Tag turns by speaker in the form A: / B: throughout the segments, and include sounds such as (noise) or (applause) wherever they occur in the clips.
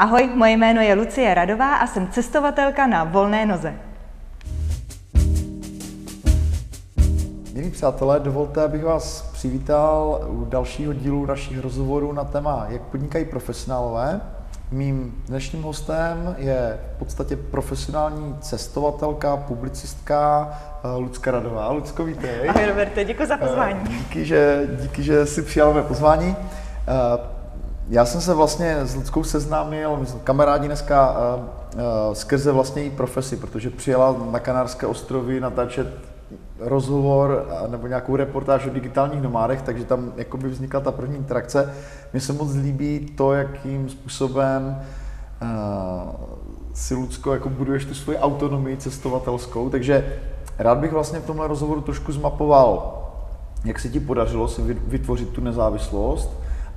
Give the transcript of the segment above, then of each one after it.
A: Ahoj, moje jméno je Lucie Radová a jsem cestovatelka na volné noze.
B: Milí přátelé, dovolte, abych vás přivítal u dalšího dílu našich rozhovorů na téma, jak podnikají profesionálové. Mým dnešním hostem je v podstatě profesionální cestovatelka, publicistka eh, Lucka Radová. Lucko, vítej.
A: Ahoj Roberte, děkuji za pozvání.
B: Eh, díky, že, díky, že si přijal mé pozvání. Já jsem se vlastně s Ludskou seznámil, my jsme kamarádi dneska uh, skrze vlastně její profesi, protože přijela na Kanárské ostrovy natáčet rozhovor nebo nějakou reportáž o digitálních nomádech, takže tam jakoby vznikla ta první interakce. Mně se moc líbí to, jakým způsobem uh, si Lucko jako buduješ tu svoji autonomii cestovatelskou, takže rád bych vlastně v tomhle rozhovoru trošku zmapoval, jak se ti podařilo si vytvořit tu nezávislost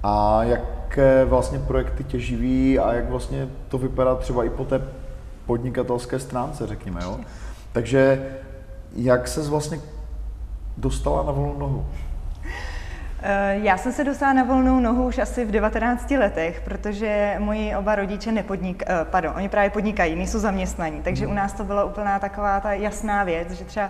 B: a jak jaké vlastně projekty tě živí a jak vlastně to vypadá třeba i po té podnikatelské stránce, řekněme. Jo? Takže jak se vlastně dostala na volnou nohu?
A: Eh, já jsem se dostala na volnou nohu už asi v 19 letech, protože moji oba rodiče nepodnik, eh, pardon, oni právě podnikají, nejsou zaměstnaní, takže mhm. u nás to byla úplná taková ta jasná věc, že třeba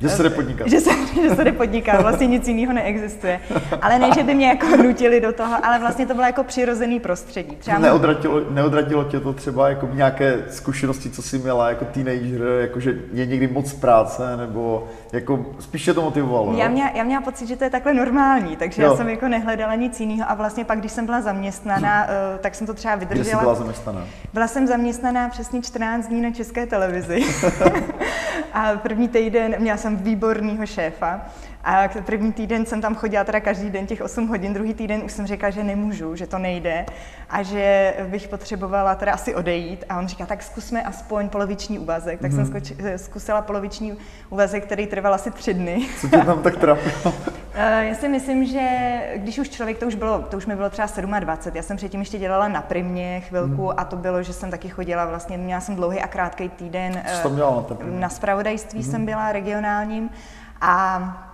B: že se jde podnikat.
A: Že se, (laughs) že se jde podnikat, vlastně nic jiného neexistuje. Ale ne, že by mě jako nutili do toho, ale vlastně to bylo jako přirozený prostředí.
B: Třeba neodradilo, neodradilo tě to třeba jako nějaké zkušenosti, co jsi měla jako teenager, jako že je někdy moc práce, nebo jako spíš tě to motivovalo?
A: Já měla, já měla pocit, že to je takhle normální, takže jo. já jsem jako nehledala nic jiného a vlastně pak, když jsem byla zaměstnaná, eh, tak jsem to třeba vydržela. Kde
B: jsi byla zaměstnaná?
A: Byla jsem zaměstnaná přesně 14 dní na České televizi. (laughs) a první týden měla jsem výborného šéfa. A první týden jsem tam chodila teda každý den těch 8 hodin, druhý týden už jsem řekla, že nemůžu, že to nejde a že bych potřebovala teda asi odejít. A on říká, tak zkusme aspoň poloviční úvazek. Tak mm. jsem skoči, zkusila poloviční úvazek, který trval asi tři dny.
B: Co tě tam tak trapilo? (laughs)
A: Eh, já si myslím, že když už člověk, to už, bylo, to už mi bylo třeba 27, já jsem předtím ještě dělala na primě chvilku mm. a to bylo, že jsem taky chodila vlastně, měla jsem dlouhý a krátký týden.
B: Co to měla
A: na, na spravodajství mm. jsem byla regionálním a Eh,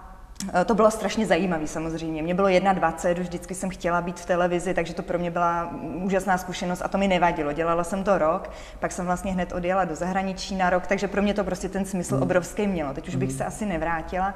A: to bylo strašně zajímavé samozřejmě. Mě bylo 21, už vždycky jsem chtěla být v televizi, takže to pro mě byla úžasná zkušenost a to mi nevadilo. Dělala jsem to rok, pak jsem vlastně hned odjela do zahraničí na rok, takže pro mě to prostě ten smysl mm. obrovský mělo. Teď už bych mm. se asi nevrátila.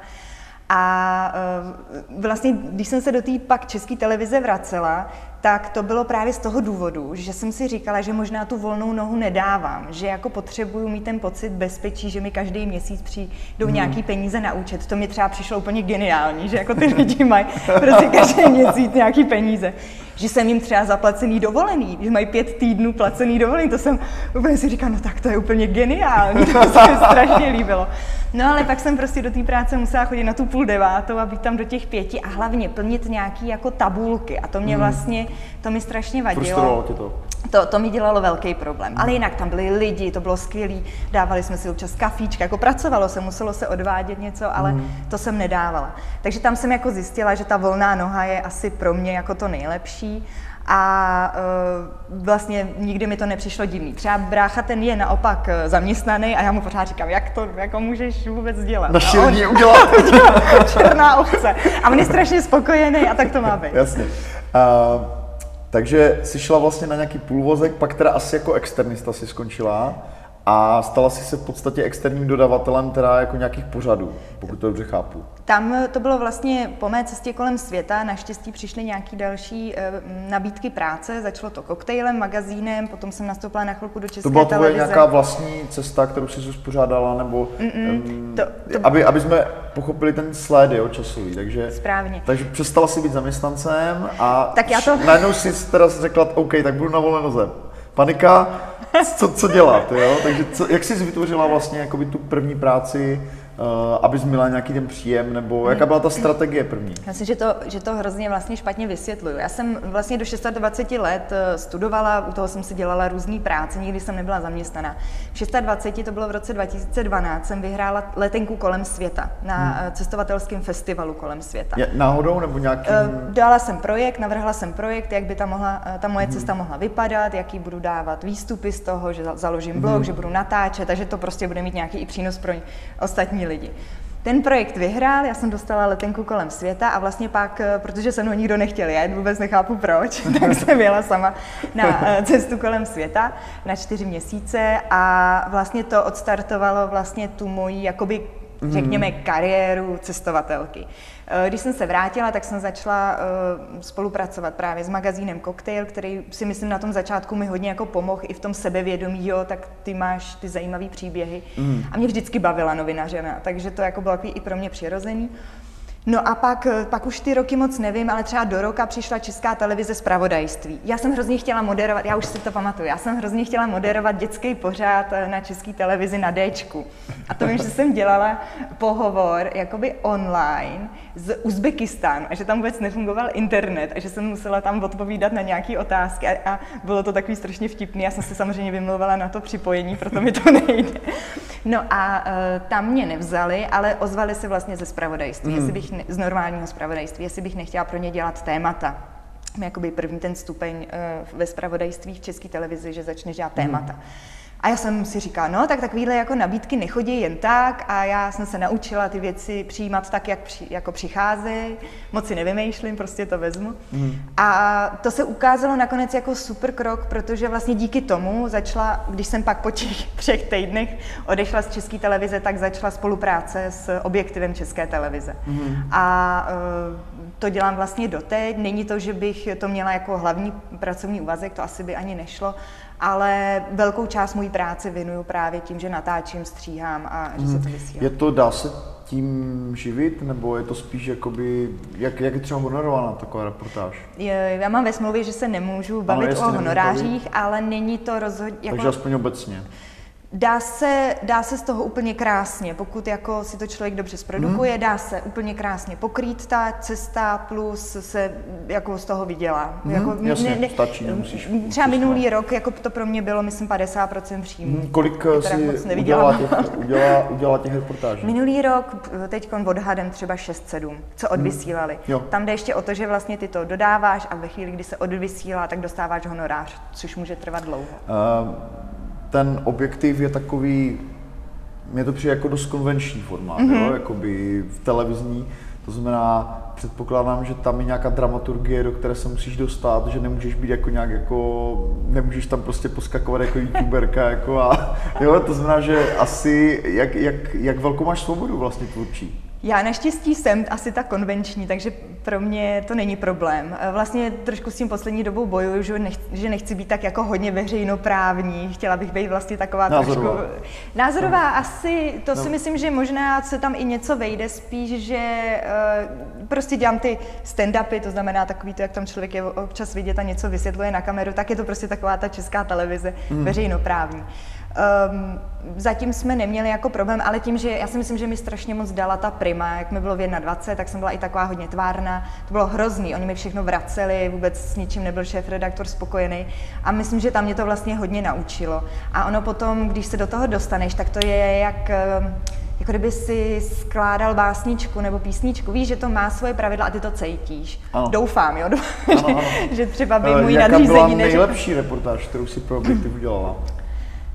A: A eh, vlastně, když jsem se do té pak české televize vracela, tak to bylo právě z toho důvodu, že jsem si říkala, že možná tu volnou nohu nedávám, že jako potřebuju mít ten pocit bezpečí, že mi každý měsíc přijdou hmm. nějaký peníze na účet. To mi třeba přišlo úplně geniální, že jako ty lidi mají prostě (laughs) každý měsíc nějaký peníze. Že jsem jim třeba zaplacený dovolený, že mají pět týdnů placený dovolený, to jsem úplně si říkala, no tak to je úplně geniální, to se mi strašně líbilo. No ale pak jsem prostě do té práce musela chodit na tu půl devátou a být tam do těch pěti a hlavně plnit nějaký jako tabulky a to mě hmm. vlastně to mi strašně vadilo.
B: tě to?
A: To, to mi dělalo velký problém. Ale jinak tam byli lidi, to bylo skvělé, dávali jsme si občas kafíčka, jako pracovalo se, muselo se odvádět něco, ale mm. to jsem nedávala. Takže tam jsem jako zjistila, že ta volná noha je asi pro mě jako to nejlepší a uh, vlastně nikdy mi to nepřišlo divný. Třeba brácha ten je naopak e, zaměstnaný a já mu pořád říkám, jak to jako můžeš vůbec dělat.
B: Na šilní udělat.
A: černá ovce. A on je strašně spokojený a tak to má být.
B: Jasně. Uh, takže jsi šla vlastně na nějaký půlvozek, pak teda asi jako externista si skončila a stala si se v podstatě externím dodavatelem teda jako nějakých pořadů, pokud to dobře chápu.
A: Tam to bylo vlastně po mé cestě kolem světa, naštěstí přišly nějaké další e, nabídky práce, začalo to koktejlem, magazínem, potom jsem nastoupila na chvilku do České
B: To byla
A: tvoje
B: nějaká vlastní cesta, kterou jsi uspořádala, nebo um, to, to... Aby, aby jsme pochopili ten sled, jo, časový, takže...
A: Správně.
B: Takže přestala si být zaměstnancem a
A: tak já to...
B: najednou si teda řekla, OK, tak budu na volné noze. Panika, co, co dělat, jo? Takže co, jak jsi vytvořila vlastně jakoby tu první práci, uh, abys měla nějaký ten příjem, nebo jaká byla ta strategie první?
A: Já si, že to, že to hrozně vlastně špatně vysvětluju. Já jsem vlastně do 26 let eh, studovala, u toho jsem si dělala různé práce, nikdy jsem nebyla zaměstnaná. V 26, to bylo v roce 2012, jsem vyhrála letenku kolem světa na hmm. Eh, cestovatelském festivalu kolem světa.
B: Je, náhodou nebo nějakým?
A: Dala jsem projekt, navrhla jsem projekt, jak by ta, mohla, ta moje hmm. cesta mohla vypadat, jaký budu dávat výstupy z toho, že založím blog, hmm. že budu natáčet, takže to prostě bude mít nějaký i přínos pro ostatní lidi. Ten projekt vyhrál, já jsem dostala letenku kolem světa a vlastně pak, eh, protože se mnou nikdo nechtěl jet, vůbec nechápu proč, (laughs) tak jsem jela sama na eh, cestu kolem světa na čtyři měsíce a vlastně to odstartovalo vlastně tu moji jakoby řekněme, kariéru cestovatelky. Eh, když jsem se vrátila, tak jsem začala eh, spolupracovat právě s magazínem Cocktail, který si myslím na tom začátku mi hodně jako pomohl i v tom sebevědomí, jo, tak ty máš ty zajímavé příběhy. Mm. A mě vždycky bavila novinařina, takže to jako bylo i pro mě přirozený. No a pak, eh, pak už ty roky moc nevím, ale třeba do roka přišla česká televize z pravodajství. Já jsem hrozně chtěla moderovat, já už si to pamatuju, já jsem hrozně chtěla moderovat dětský pořád eh, na české televizi na Dčku. A to vím, že jsem dělala pohovor jakoby online z Uzbekistánu a že tam vůbec nefungoval internet a že jsem musela tam odpovídat na nějaké otázky a, a bylo to takový strašně vtipný. Já jsem se samozřejmě vymlouvala na to připojení, proto mi to (laughs) nejde. No a uh, tam mě nevzali, ale ozvali se vlastně ze spravodajství, mm. jestli bych ne, z normálního spravodajství, jestli bych nechtěla pro ně dělat témata. Jakoby první ten stupeň uh, ve spravodajství v české televizi, že začneš dělat témata. Mm. A já jsem si říkala, no tak takovýhle jako nabídky nechodí jen tak a já jsem se naučila ty věci přijímat tak, jak při, jako přicházejí, moc si nevymýšlím, prostě to vezmu. Mm. A to se ukázalo nakonec jako super krok, protože vlastně díky tomu začala, když jsem pak po těch (laughs) třech týdnech odešla z České televize, tak začala spolupráce s objektivem České televize. Mm. A uh, to dělám vlastně doteď. Není to, že bych to měla jako hlavní pracovní úvazek, to asi by ani nešlo, ale velkou část mojí práce věnuju právě tím, že natáčím, stříhám a že se to hmm. vysílá.
B: Je to, dá se tím živit, nebo je to spíš jakoby, jak, jak je třeba honorovaná taková reportáž?
A: Je, já mám ve smlouvě, že se nemůžu bavit o honorářích, ale není to rozhodně...
B: Jako... Takže aspoň obecně.
A: Dá se, dá se z toho úplně krásně, pokud jako si to člověk dobře zprodukuje, hmm. dá se úplně krásně pokrýt ta cesta plus se jako z toho vydělá.
B: Hmm.
A: Jako,
B: Jasně, ne, ne, stačí, nemusíš.
A: Třeba minulý rok jako to pro mě bylo, myslím, 50% příjmů. Hmm.
B: Kolik si udělala těch, udělala, udělala těch reportáží?
A: Minulý rok, teď odhadem třeba 6-7, co hmm. odvysílali. Hmm. Tam jde ještě o to, že vlastně ty to dodáváš a ve chvíli, kdy se odvysílá, tak dostáváš honorář, což může trvat dlouho. Uh,
B: ten objektiv je takový, mě to přijde jako dost konvenční formát, mm-hmm. jo, jakoby v televizní, to znamená, předpokládám, že tam je nějaká dramaturgie, do které se musíš dostat, že nemůžeš být jako nějak jako, nemůžeš tam prostě poskakovat jako youtuberka, jako a (laughs) jo, to znamená, že asi, jak, jak, jak velkou máš svobodu vlastně tvůrčí?
A: Já naštěstí jsem asi ta konvenční, takže pro mě to není problém. Vlastně trošku s tím poslední dobou bojuju, že nechci, že nechci být tak jako hodně veřejnoprávní. Chtěla bych být vlastně taková
B: názorová.
A: trošku... Názorová no. asi, to no. si myslím, že možná se tam i něco vejde, spíš, že uh, prostě dělám ty stand-upy, to znamená takový to, jak tam člověk je občas vidět a něco vysvětluje na kameru, tak je to prostě taková ta česká televize, mm. veřejnoprávní. Um, zatím jsme neměli jako problém, ale tím, že já si myslím, že mi strašně moc dala ta prima, jak mi bylo v 21, tak jsem byla i taková hodně tvárna, to bylo hrozný, oni mi všechno vraceli, vůbec s ničím nebyl šéf redaktor spokojený a myslím, že tam mě to vlastně hodně naučilo. A ono potom, když se do toho dostaneš, tak to je jak ehm, jako kdyby si skládal básničku nebo písničku, víš, že to má svoje pravidla a ty to cítíš. Ano. Doufám, jo, ano, ano. Že, že třeba by můj
B: Jaká
A: nadřízení...
B: Jaká byla nejlepší reportáž, kterou si pro objektiv udělala?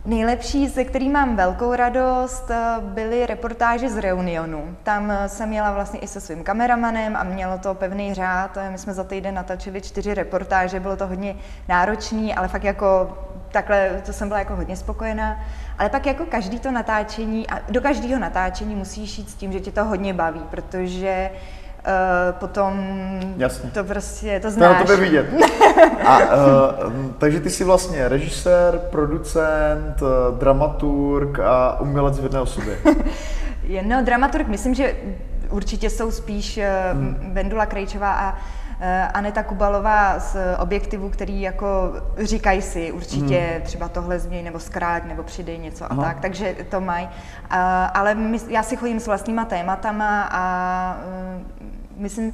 A: Nejlepší, ze který mám velkou radost, byly reportáže z Reunionu. Tam jsem měla vlastně i se svým kameramanem a mělo to pevný řád. My jsme za týden natočili čtyři reportáže, bylo to hodně náročný, ale fakt jako takhle, to jsem byla jako hodně spokojená. Ale pak jako každý to natáčení, a do každého natáčení musíš jít s tím, že tě to hodně baví, protože potom
B: Jasně.
A: to prostě, to znáš.
B: To na tebe vidět. (laughs) A, uh, takže ty jsi vlastně režisér, producent, uh, dramaturg a umělec v jedné osobě. (laughs)
A: no, dramaturg, myslím, že určitě jsou spíš uh, hmm. Vendula Krejčová a Aneta Kubalová z objektivu, který jako říkají si určitě hmm. třeba tohle změň nebo zkrát nebo přidej něco Aha. a tak, takže to mají. Ale my, já si chodím s vlastníma tématama a myslím,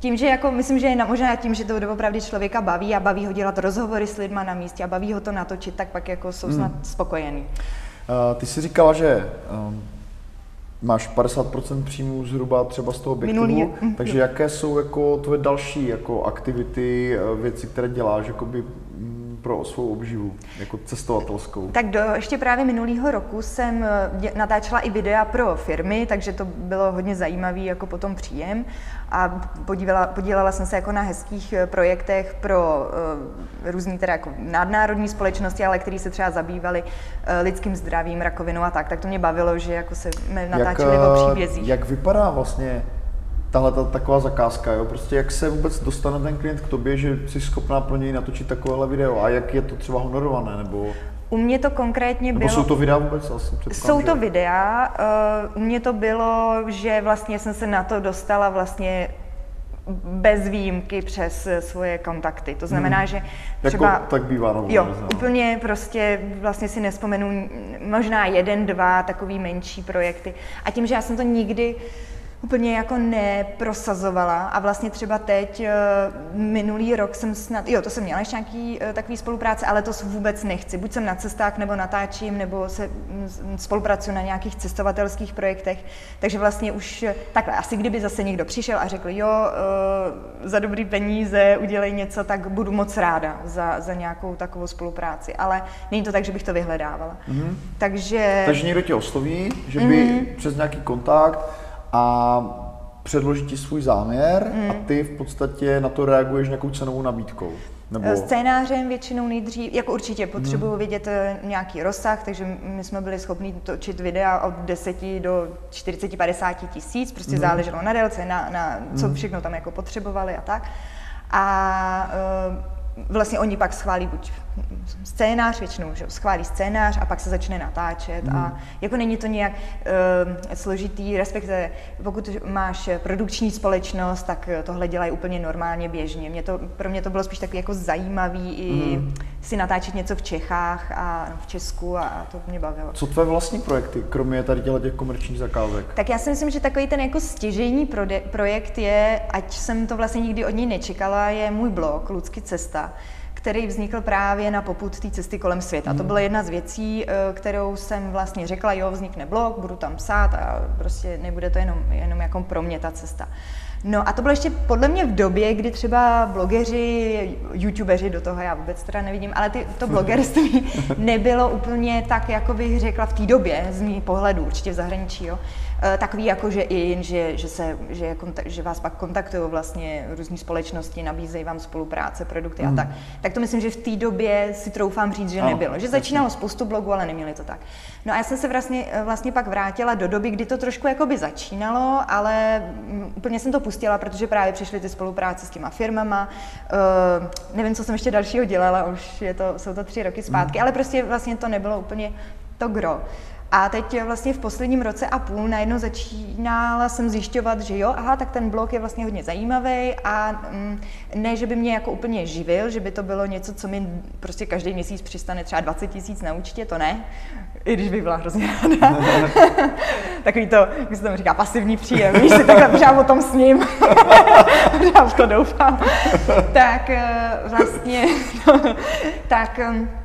A: tím, že jako, myslím, že je možná tím, že to doopravdy člověka baví a baví ho dělat rozhovory s lidma na místě a baví ho to natočit, tak pak jako jsou snad hmm. spokojený.
B: Uh, ty jsi říkala, že um, máš 50% příjmů zhruba třeba z toho objektivu, Minulý. Mhm. takže jaké jsou jako tvoje další jako aktivity, eh, věci, které děláš jakoby mm, pro svou obživu, jako cestovatelskou?
A: Tak do ještě právě minulého roku jsem eh, natáčela i videa pro firmy, takže to bylo hodně zajímavý jako potom příjem a podívala, podílela jsem se jako na hezkých eh, projektech pro uh, různý teda jako nadnárodní společnosti, ale který se třeba zabývali uh, lidským zdravím, rakovinou a tak, tak to mě bavilo, že jako se natáčeli jak, o příbězích.
B: Jak vypadá vlastně tahle ta, taková zakázka, jo? Prostě jak se vůbec dostane ten klient k tobě, že jsi schopná pro něj natočit takovéhle video a jak je to třeba honorované, nebo...
A: U mě to konkrétně
B: bylo...
A: Nebo
B: jsou to videa vůbec? Asi
A: jsou to videa. Uh, u mě to bylo, že vlastně jsem se na to dostala vlastně bez výjimky přes svoje kontakty. To znamená, hmm. že jako třeba...
B: Jako, tak bývá, no,
A: Jo, neznám. úplně prostě vlastně si nespomenu, možná jeden, dva takový menší projekty. A tím, že já jsem to nikdy uh, úplně jako neprosazovala a vlastně třeba teď eh, minulý rok jsem snad, jo, to jsem měla ještě nějaký eh, takový spolupráce, ale to vůbec nechci. Buď jsem na cestách, nebo natáčím, nebo se mm, spolupracuji na nějakých cestovatelských projektech, takže vlastně už eh, takhle, asi kdyby zase někdo přišel a řekl, jo, za dobrý peníze udělej něco, tak budu moc ráda za, za nějakou takovou spolupráci, ale není to tak, že bych to vyhledávala. Mm-hmm. Takže...
B: Takže někdo tě osloví, že by mm-hmm. přes nějaký kontakt a předloží ti svůj záměr mm. a ty v podstatě na to reaguješ nějakou cenovou nabídkou.
A: Nebo... Scénářem většinou nejdřív, jako určitě potřebuji mm. vidět eh, nějaký rozsah, takže my jsme byli schopni točit videa od 10 do 40-50 tisíc, prostě mm. záleželo na délce, na, na co mm. všechno tam jako potřebovali a tak. A uh, vlastně oni pak schválí buď scénář, většinou že schválí scénář a pak se začne natáčet mm. a hmm. jako není to nějak uh, složitý, respektive pokud máš produkční společnost, tak tohle dělají úplně normálně běžně. Mě to, pro mě to bylo spíš takový jako zajímavý i mm. Si natáčet něco v Čechách a v Česku a, a to mě bavilo.
B: Co tvé vlastní projekty, kromě tady těch komerčních zakázek?
A: Tak já si myslím, že takový ten jako stěžejní projekt je, ať jsem to vlastně nikdy od ní nečekala, je můj blog Ludsky cesta který vznikl právě na poput té cesty kolem světa. Hmm. To byla jedna z věcí, eh, kterou jsem vlastně řekla, jo, vznikne blog, budu tam psát a prostě nebude to jenom, jenom jako pro mě ta cesta. No a to bylo ještě podle mě v době, kdy třeba blogeři, youtubeři, do toho já vůbec teda nevidím, ale ty, to blogerství (laughs) nebylo úplně tak, jako bych řekla v té době, z mých pohledu, určitě v zahraničí, jo, takový jako, že i, že, že, se, že, že vás pak kontaktují vlastně různé společnosti, nabízejí vám spolupráce, produkty mm. a hmm. tak. Tak to myslím, že v té době si troufám říct, že ano, nebylo. Že začínalo spoustu blogů, ale neměli to tak. No a já jsem se vlastně, eh, vlastně pak vrátila do doby, kdy to trošku jakoby začínalo, ale mm, úplně jsem to pustila, protože právě přišly ty spolupráce s těma firmama. Uh, nevím, co jsem ještě dalšího dělala, už je to, jsou to tři roky zpátky, mm. ale prostě vlastně to nebylo úplně to gro. A teď vlastně v posledním roce a půl najednou začínala jsem zjišťovat, že jo, aha, tak ten blog je vlastně hodně zajímavý a mm, ne, že by mě jako úplně živil, že by to bylo něco, co mi prostě každý měsíc přistane třeba 20 tisíc na účtě, to ne, i když by byla hrozně ráda. (laughs) Takový to, jak se tomu říká, pasivní příjem, víš si takhle pořád o tom s ním, (laughs) pořád v to doufám. tak eh, vlastně, (laughs) tak Eh,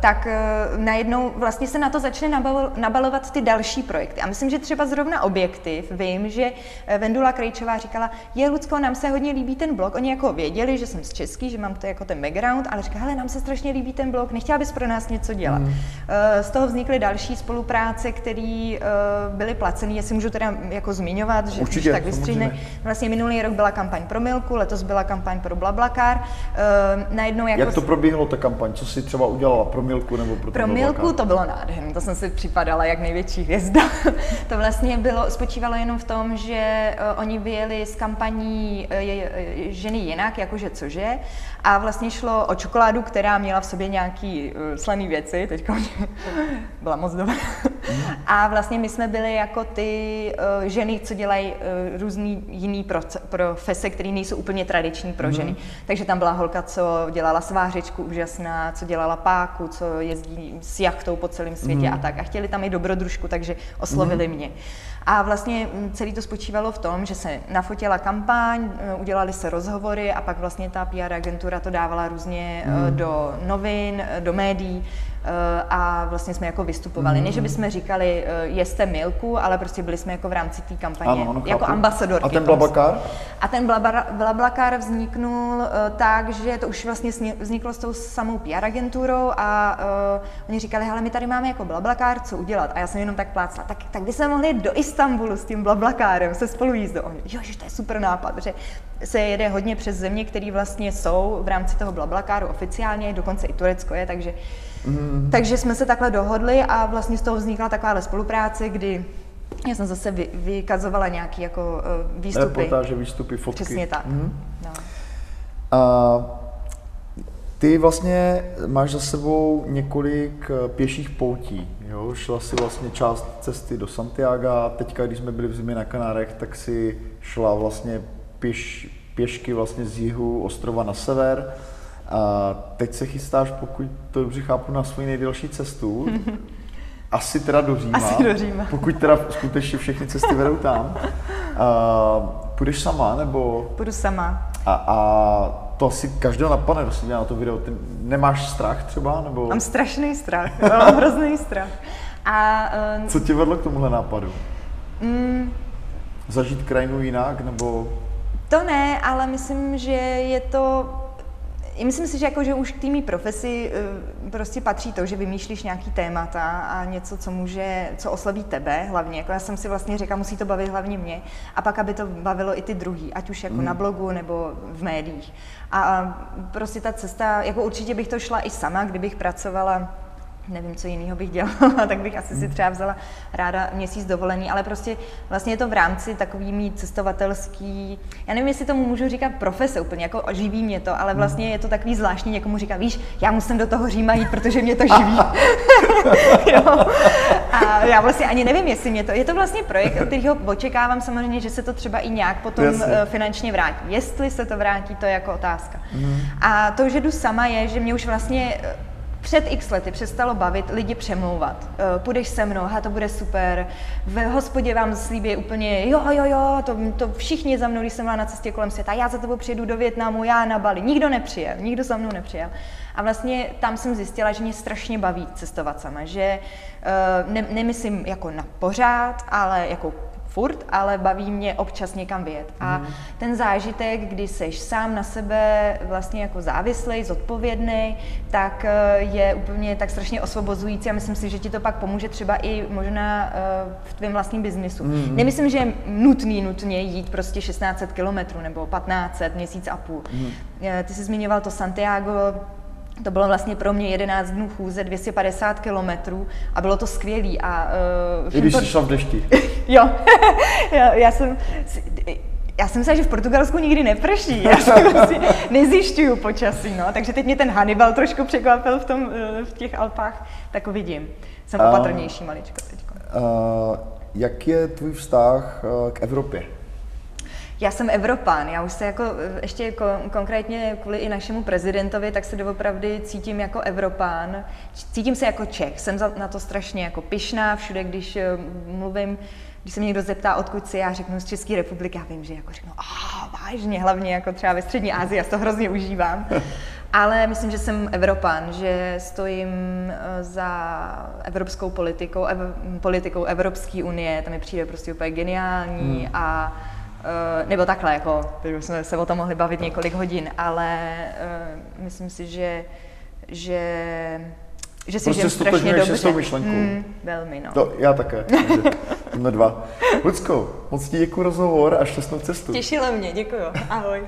A: tak eh, najednou vlastně se na to začne nabalovat ty další projekty. A myslím, že třeba zrovna objektiv, vím, že eh, Vendula Krejčová říkala, je Lucko, nám se hodně líbí ten blog. Oni jako věděli, že jsem z Český, že mám to jako ten background, ale říkala, hele, nám se strašně líbí ten blog, nechtěla bys pro nás něco dělat. Mm. Z toho vznikly další spolupráce, které byly placené, jestli můžu teda jako zmiňovat, že
B: Určitě,
A: tak vystříhne. Vlastně minulý rok byla kampaň pro Milku, letos byla kampaň pro Blablakar.
B: Najednou jako... Jak to probíhalo ta kampaň? Co si třeba třeba udělala pro Milku nebo pro
A: Pro Milku to bylo nádherné, to jsem si připadala jak největší hvězda. (laughs) to vlastně bylo, spočívalo jenom v tom, že uh, oni vyjeli s kampaní uh, ženy jinak, jakože cože, a vlastně šlo o čokoládu, která měla v sobě nějaký uh, slaný věci, teďka (laughs) byla moc dobrá. Mm. a vlastně my jsme byli jako ty uh, ženy, co dělají uh, různý jiný profese, které nejsou úplně tradiční pro ženy. Mm. Takže tam byla holka, co dělala svářečku úžasná, co dělala dělala páku, co jezdí s jachtou po celém světě mm. a tak. A chtěli tam i dobrodružku, takže oslovili mm. mě. A vlastně mm, celý to spočívalo v tom, že se nafotila kampaň, e, udělali se rozhovory a pak vlastně ta PR agentura to dávala různě mm. do novin, e, do médií a vlastně jsme jako vystupovali. Mm. Ne, že bychom říkali, eh, jeste milku, ale prostě byli jsme jako v rámci té kampaně,
B: Ano, ano,
A: jako
B: chápu.
A: ambasadorky.
B: A ten. Blablacar?
A: A ten blabla- Blablacar vzniknul uh, tak, že to už vlastně vzniklo s tou samou PR agenturou a uh, oni říkali, hele, my tady máme jako Blablacar, co udělat? A já jsem jenom tak plácla, tak, tak by se mohli jít do Istanbulu s tím Blablacarem, se spolu jíst. Oni, jo, že to je super nápad, že se jede hodně přes země, které vlastně jsou v rámci toho Blablacaru oficiálně, dokonce i Turecko je, takže, mm. takže jsme se takhle dohodli a vlastně z toho vznikla takováhle spolupráce, kdy já jsem zase vy, vykazovala nějaký jako uh, výstupy.
B: Reportáže, výstupy, fotky.
A: Přesně tak.
B: Mhm.
A: No.
B: A ty vlastně máš za sebou několik eh, pěších poutí. Jo? Šla si vlastně část cesty do Santiago, teďka, když jsme byli v zimě na Kanárech, tak si šla vlastně pěš, pěšky vlastně z jihu ostrova na sever. A teď se chystáš, pokud to dobře chápu, na svou nejdelší cestu. (laughs) Asi teda do Říma.
A: Asi do Říma. (laughs)
B: Pokud teda skutečně všechny cesty vedou tam. A, půjdeš sama, nebo...
A: Půjdu sama.
B: A, a to asi každého napadne, kdo se dívá na to video. Ty nemáš strach třeba, nebo
A: Mám strašný strach, (laughs) mám hrozný strach. A uh,
B: co tě vedlo k tomuhle nápadu?
A: mm,
B: Zažít krajinu jinak, nebo
A: to ne, ale myslím, že je to Myslím si, že, jako, že už k té mý profesi eh, prostě patří to, že vymýšlíš nějaký témata a něco, co může, co osloví tebe hlavně. Jako já jsem si vlastně řekla, musí to bavit hlavně mě a pak, aby to bavilo i ty druhý, ať už jako mm. na blogu nebo v médiích. A, a prostě ta cesta, jako určitě bych to šla i sama, kdybych pracovala nevím, co jiného bych dělala, (laughs) tak bych asi si třeba vzala ráda měsíc dovolený, ale prostě vlastně je to v rámci takový mít cestovatelský, já nevím, jestli tomu můžu říkat profese úplně, jako živí mě to, ale vlastně je to takový zvláštní, někomu říká, víš, já musím do toho Říma jít, protože mě to živí. (laughs) (laughs) jo. A já vlastně ani nevím, jestli mě to, je to vlastně projekt, od kterého očekávám samozřejmě, že se to třeba i nějak potom
B: Jasně.
A: eh, finančně vrátí. Jestli se to vrátí, to je jako otázka. A to, že jdu sama, je, že mě už vlastně eh, před x lety přestalo bavit lidi přemlouvat. Eh, Půjdeš se mnou, ha, to bude super. V hospodě vám slíbí úplně, jo, jo, jo, to, to všichni za mnou, když jsem byla na cestě kolem světa, já za tebou přijedu do Větnamu, já na Bali. Nikdo nepřijel, nikdo za mnou nepřijel. A vlastně tam jsem zjistila, že mě strašně baví cestovat sama, že eh, ne, nemyslím jako na pořád, ale jako furt, ale baví mě občas někam vyjet. A ten zážitek, kdy seš sám na sebe vlastně jako závislej, zodpovědný, tak eh, je úplně tak strašně osvobozující a myslím si, že ti to pak pomůže třeba i možná eh, v tvém vlastním biznisu. Mm. Nemyslím, že je nutný nutně jít prostě 1600 kilometrů nebo 1500, měsíc a půl. Mm. Ty jsi zmiňoval to Santiago, to bylo vlastně pro mě 11 dnů chůze, 250 kilometrů a bylo to skvělý. A, uh,
B: i když
A: to-
B: jsi šla v dešti? (laughs)
A: Jo, (laughs) já, já jsem... si- Já jsem myslela, že v Portugalsku nikdy neprší, já si (laughs) prostě nezjišťuju počasí, no, takže teď mě ten Hannibal trošku překvapil v, tom, eh, v těch Alpách, tak uvidím. Jsem opatrnější maličko teď.
B: Uh, jak je tvůj vztah uh, k Evropě?
A: Já jsem Evropán, já už se jako ještě ko- konkrétně kvůli i našemu prezidentovi, tak se doopravdy cítím jako Evropán, cítím se jako Čech, jsem za, na to strašně jako pyšná, všude, když eh, mluvím, když se mě někdo zeptá, odkud si, já řeknu z České republiky, já vím, že jako řeknu, a vážně, hlavně jako třeba ve střední Asii, já to hrozně užívám. (laughs) Ale myslím, že jsem Evropán, že stojím eh, za evropskou politikou, ev, politikou Evropské unie, to mi přijde prostě úplně geniální hmm. a nebo takhle, jako, teď už jsme se o tom mohli bavit několik hodin, ale uh, myslím si, že, že, že si
B: Prostě
A: žijem strašně dobře.
B: s tou myšlenkou.
A: Mm, velmi, no.
B: To já také. takže Jsme dva. Lucko, moc ti děkuji rozhovor a šťastnou cestu.
A: Těšilo mě, děkuju. Ahoj.